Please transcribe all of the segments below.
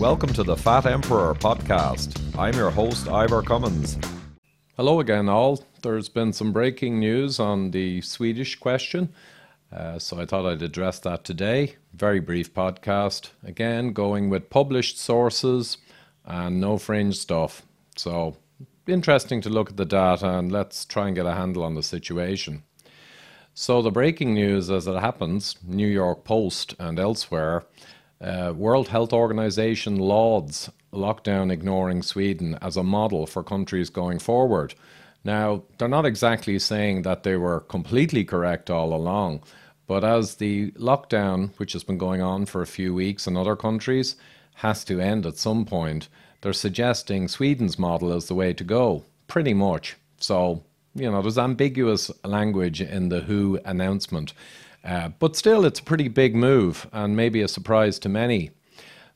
Welcome to the Fat Emperor podcast. I'm your host, Ivor Cummins. Hello again, all. There's been some breaking news on the Swedish question, uh, so I thought I'd address that today. Very brief podcast. Again, going with published sources and no fringe stuff. So, interesting to look at the data and let's try and get a handle on the situation. So, the breaking news as it happens, New York Post and elsewhere, uh, World Health Organization lauds lockdown ignoring Sweden as a model for countries going forward. Now, they're not exactly saying that they were completely correct all along, but as the lockdown, which has been going on for a few weeks in other countries, has to end at some point, they're suggesting Sweden's model is the way to go, pretty much. So, you know, there's ambiguous language in the WHO announcement. Uh, but still, it's a pretty big move and maybe a surprise to many.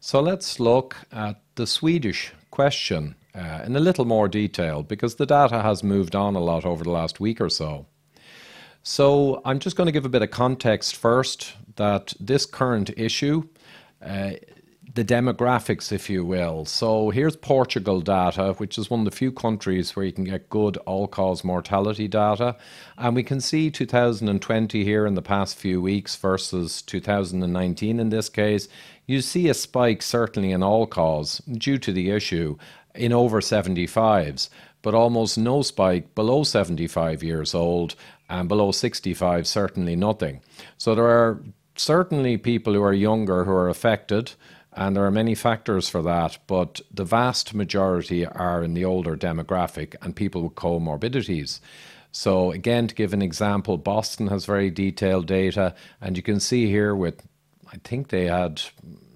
So let's look at the Swedish question uh, in a little more detail because the data has moved on a lot over the last week or so. So I'm just going to give a bit of context first that this current issue uh, the demographics, if you will. So here's Portugal data, which is one of the few countries where you can get good all cause mortality data. And we can see 2020 here in the past few weeks versus 2019 in this case. You see a spike, certainly in all cause, due to the issue in over 75s, but almost no spike below 75 years old and below 65, certainly nothing. So there are certainly people who are younger who are affected. And there are many factors for that, but the vast majority are in the older demographic and people with comorbidities. So, again, to give an example, Boston has very detailed data, and you can see here with, I think they had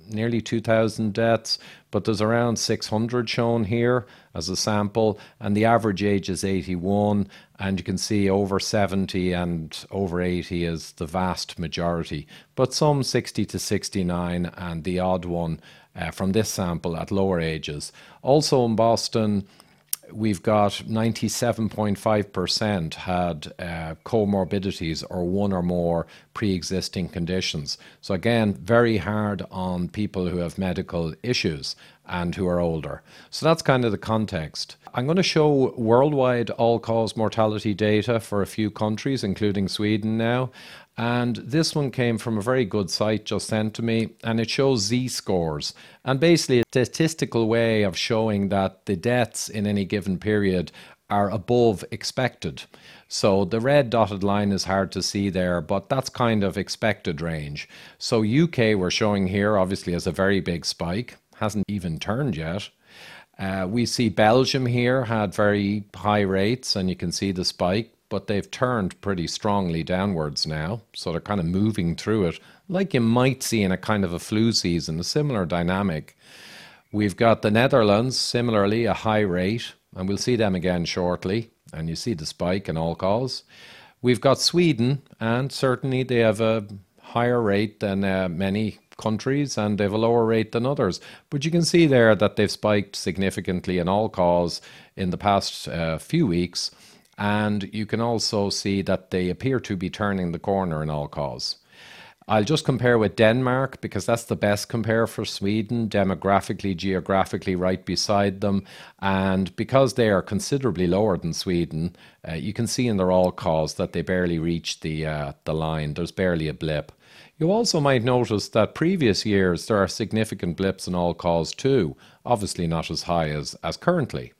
nearly 2,000 deaths, but there's around 600 shown here as a sample, and the average age is 81, and you can see over 70 and over 80 is the vast majority, but some 60 to 69, and the odd one uh, from this sample at lower ages. Also in Boston, we've got 97.5% had uh, comorbidities or one or more pre existing conditions. So, again, very hard on people who have medical issues and who are older. So, that's kind of the context. I'm going to show worldwide all cause mortality data for a few countries, including Sweden now. And this one came from a very good site just sent to me, and it shows Z scores. And basically, a statistical way of showing that the deaths in any given period are above expected. So the red dotted line is hard to see there, but that's kind of expected range. So UK we're showing here obviously has a very big spike, hasn't even turned yet. Uh, we see Belgium here had very high rates, and you can see the spike but they've turned pretty strongly downwards now. So they're kind of moving through it, like you might see in a kind of a flu season, a similar dynamic. We've got the Netherlands, similarly, a high rate, and we'll see them again shortly. And you see the spike in all cause. We've got Sweden, and certainly they have a higher rate than uh, many countries and they have a lower rate than others. But you can see there that they've spiked significantly in all cause in the past uh, few weeks. And you can also see that they appear to be turning the corner in all cause. I'll just compare with Denmark because that's the best compare for Sweden, demographically, geographically, right beside them. And because they are considerably lower than Sweden, uh, you can see in their all cause that they barely reach the, uh, the line. There's barely a blip. You also might notice that previous years there are significant blips in all cause too, obviously not as high as, as currently.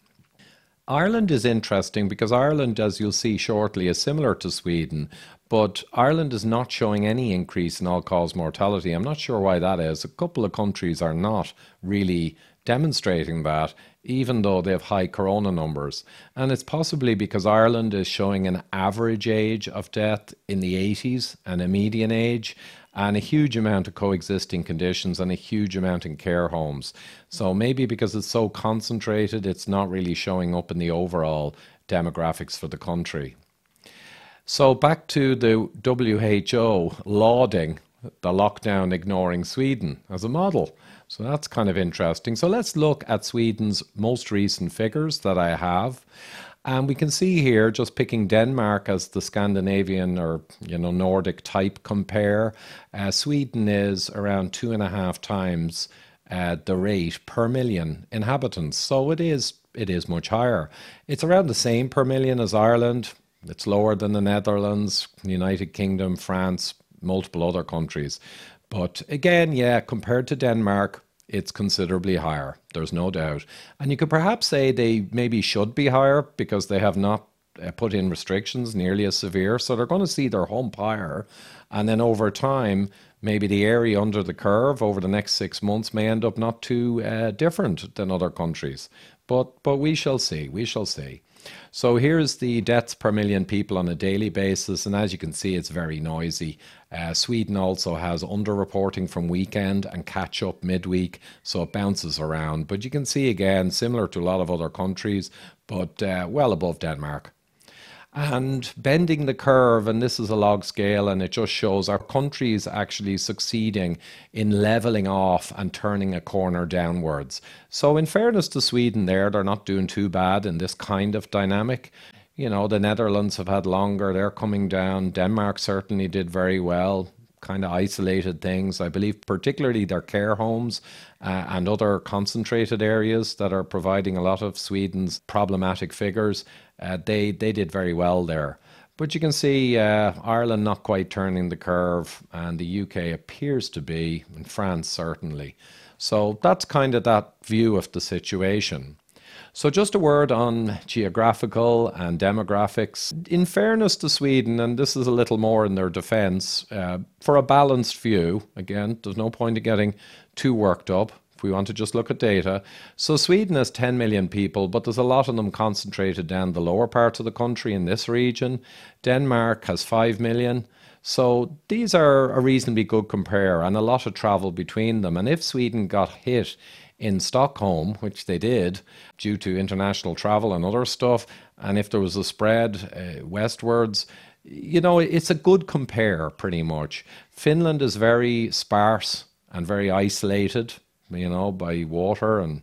Ireland is interesting because Ireland, as you'll see shortly, is similar to Sweden, but Ireland is not showing any increase in all cause mortality. I'm not sure why that is. A couple of countries are not really demonstrating that, even though they have high corona numbers. And it's possibly because Ireland is showing an average age of death in the 80s and a median age, and a huge amount of coexisting conditions and a huge amount in care homes. So maybe because it's so concentrated, it's not really showing up in the overall demographics for the country. So back to the WHO lauding the lockdown ignoring Sweden as a model. So that's kind of interesting. So let's look at Sweden's most recent figures that I have. And we can see here, just picking Denmark as the Scandinavian or you know Nordic type compare, uh, Sweden is around two and a half times uh, the rate per million inhabitants. So it is it is much higher. It's around the same per million as Ireland. It's lower than the Netherlands, United Kingdom, France, multiple other countries. But again, yeah, compared to Denmark, it's considerably higher. There's no doubt. And you could perhaps say they maybe should be higher because they have not uh, put in restrictions nearly as severe. So they're going to see their hump higher. And then over time, maybe the area under the curve over the next six months may end up not too uh, different than other countries. But, but we shall see. We shall see. So here's the deaths per million people on a daily basis, and as you can see, it's very noisy. Uh, Sweden also has underreporting from weekend and catch up midweek, so it bounces around. But you can see again, similar to a lot of other countries, but uh, well above Denmark and bending the curve and this is a log scale and it just shows our country is actually succeeding in leveling off and turning a corner downwards so in fairness to sweden there they're not doing too bad in this kind of dynamic you know the netherlands have had longer they're coming down denmark certainly did very well kind of isolated things. I believe, particularly their care homes uh, and other concentrated areas that are providing a lot of Sweden's problematic figures. Uh, they they did very well there. But you can see uh, Ireland not quite turning the curve, and the UK appears to be, and France certainly. So that's kind of that view of the situation. So, just a word on geographical and demographics. In fairness to Sweden, and this is a little more in their defence, uh, for a balanced view, again, there's no point in getting too worked up if we want to just look at data. So Sweden has 10 million people, but there's a lot of them concentrated down the lower parts of the country in this region. Denmark has 5 million. So these are a reasonably good compare and a lot of travel between them. And if Sweden got hit in Stockholm, which they did due to international travel and other stuff, and if there was a spread uh, westwards, you know, it's a good compare pretty much. Finland is very sparse and very isolated you know, by water. And,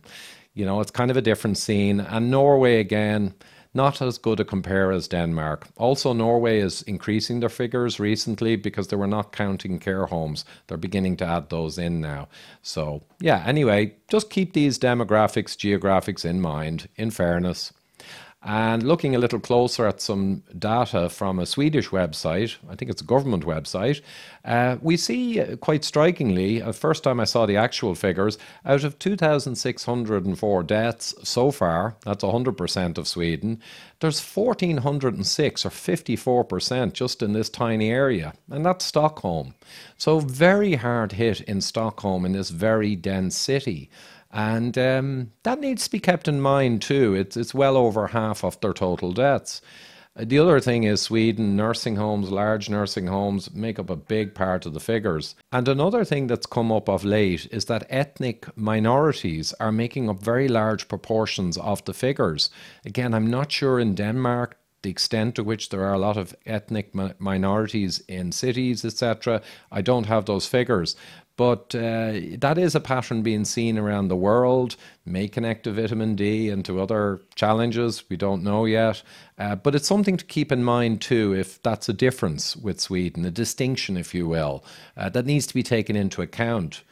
you know, it's kind of a different scene. And Norway, again, not as good a compare as Denmark. Also, Norway is increasing their figures recently because they were not counting care homes. They're beginning to add those in now. So, yeah, anyway, just keep these demographics, geographics in mind, in fairness. And looking a little closer at some data from a Swedish website, I think it's a government website, uh, we see uh, quite strikingly, uh, first time I saw the actual figures, out of 2,604 deaths so far, that's 100% of Sweden, there's 1,406 or 54% just in this tiny area, and that's Stockholm. So, very hard hit in Stockholm in this very dense city. And um, that needs to be kept in mind too. It's, it's well over half of their total deaths. Uh, the other thing is Sweden, nursing homes, large nursing homes make up a big part of the figures. And another thing that's come up of late is that ethnic minorities are making up very large proportions of the figures. Again, I'm not sure in Denmark the extent to which there are a lot of ethnic minorities in cities, etc. I don't have those figures. But uh, that is a pattern being seen around the world, may connect to vitamin D and to other challenges. We don't know yet. Uh, but it's something to keep in mind too, if that's a difference with Sweden, a distinction, if you will, uh, that needs to be taken into account.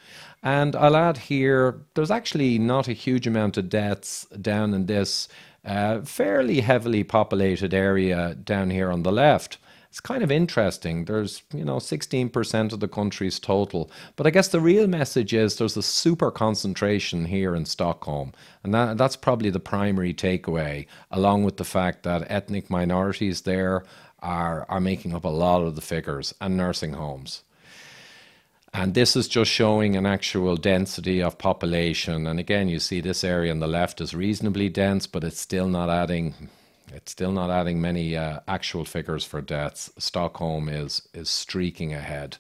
And I'll add here, there's actually not a huge amount of deaths down in this uh, fairly heavily populated area down here on the left it's kind of interesting. There's, you know, 16% of the country's total. But I guess the real message is there's a super concentration here in Stockholm. And that, that's probably the primary takeaway, along with the fact that ethnic minorities there are, are making up a lot of the figures and nursing homes. And this is just showing an actual density of population. And again, you see this area on the left is reasonably dense, but it's still not adding it's still not adding many uh, actual figures for deaths. Stockholm is is streaking ahead.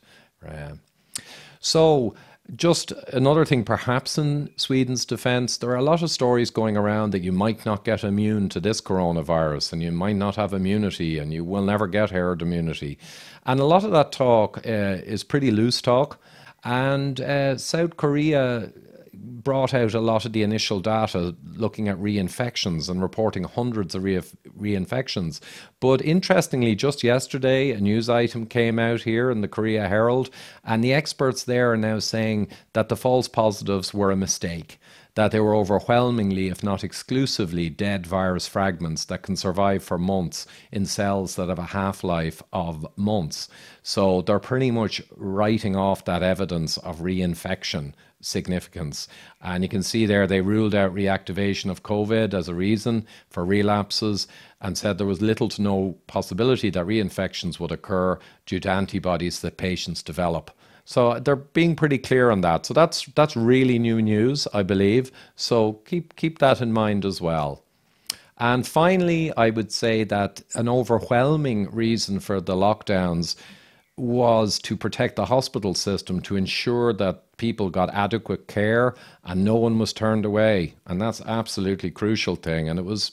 So, just another thing, perhaps in Sweden's defense, there are a lot of stories going around that you might not get immune to this coronavirus and you might not have immunity and you will never get herd immunity. And a lot of that talk uh, is pretty loose talk. And uh, South Korea brought out a lot of the initial data looking at reinfections and reporting hundreds of re- reinfections. But interestingly, just yesterday, a news item came out here in the Korea Herald, and the experts there are now saying that the false positives were a mistake that they were overwhelmingly, if not exclusively, dead virus fragments that can survive for months in cells that have a half life of months. So they're pretty much writing off that evidence of reinfection significance. And you can see there they ruled out reactivation of COVID as a reason for relapses and said there was little to no possibility that reinfections would occur due to antibodies that patients develop. So uh, they're being pretty clear on that. So that's that's really new news, I believe. So keep keep that in mind as well. And finally, I would say that an overwhelming reason for the lockdowns was to protect the hospital system to ensure that people got adequate care and no one was turned away. And that's absolutely crucial thing. And it was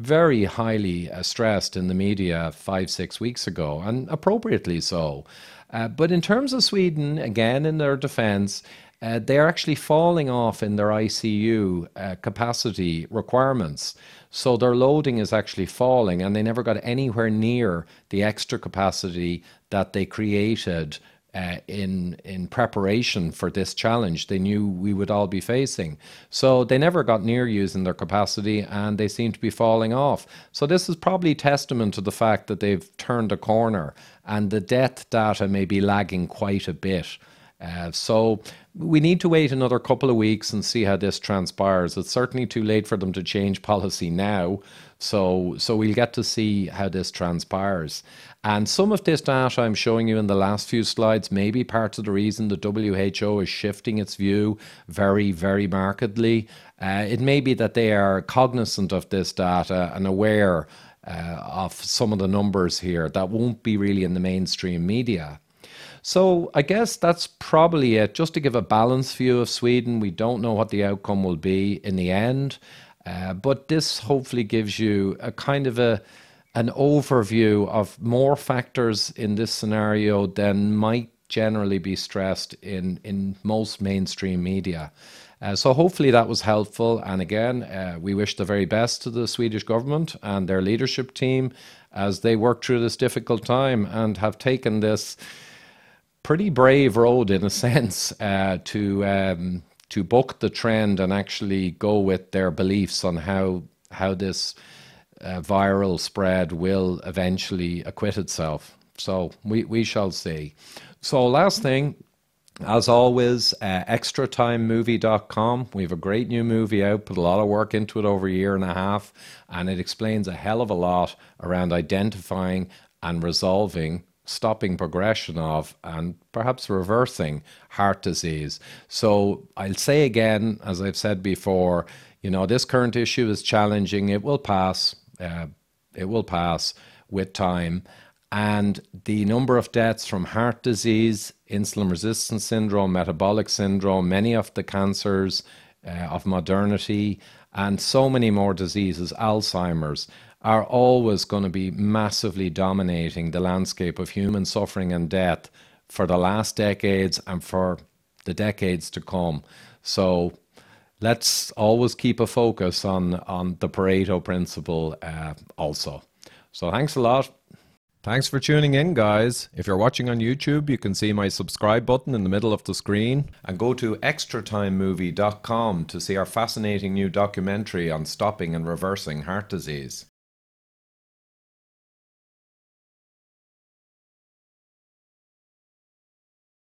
very highly uh, stressed in the media five, six weeks ago, and appropriately so. Uh, but in terms of Sweden, again, in their defense, uh, they're actually falling off in their ICU uh, capacity requirements. So their loading is actually falling, and they never got anywhere near the extra capacity that they created uh, in in preparation for this challenge they knew we would all be facing. So they never got near using their capacity, and they seem to be falling off. So this is probably testament to the fact that they've turned a corner, and the death data may be lagging quite a bit. Uh, so we need to wait another couple of weeks and see how this transpires. It's certainly too late for them to change policy now. So, so we'll get to see how this transpires. And some of this data I'm showing you in the last few slides may be part of the reason the WHO is shifting its view very, very markedly. Uh, it may be that they are cognizant of this data and aware uh, of some of the numbers here that won't be really in the mainstream media. So I guess that's probably it. Just to give a balanced view of Sweden, we don't know what the outcome will be in the end, uh, but this hopefully gives you a kind of a an overview of more factors in this scenario than might generally be stressed in, in most mainstream media. Uh, so hopefully that was helpful. And again, uh, we wish the very best to the Swedish government and their leadership team as they work through this difficult time and have taken this pretty brave road, in a sense, uh, to um, to book the trend and actually go with their beliefs on how how this uh, viral spread will eventually acquit itself. So we, we shall see. So, last thing, as always, uh, extratimemovie.com. We have a great new movie out, put a lot of work into it over a year and a half, and it explains a hell of a lot around identifying and resolving, stopping progression of, and perhaps reversing heart disease. So I'll say again, as I've said before, you know, this current issue is challenging. It will pass. Uh, it will pass with time. And the number of deaths from heart disease, insulin resistance syndrome, metabolic syndrome, many of the cancers uh, of modernity, and so many more diseases, Alzheimer's, are always going to be massively dominating the landscape of human suffering and death for the last decades and for the decades to come. So let's always keep a focus on on the Pareto principle uh, also. So thanks a lot. Thanks for tuning in, guys. If you're watching on YouTube, you can see my subscribe button in the middle of the screen and go to extratimemovie.com to see our fascinating new documentary on stopping and reversing heart disease.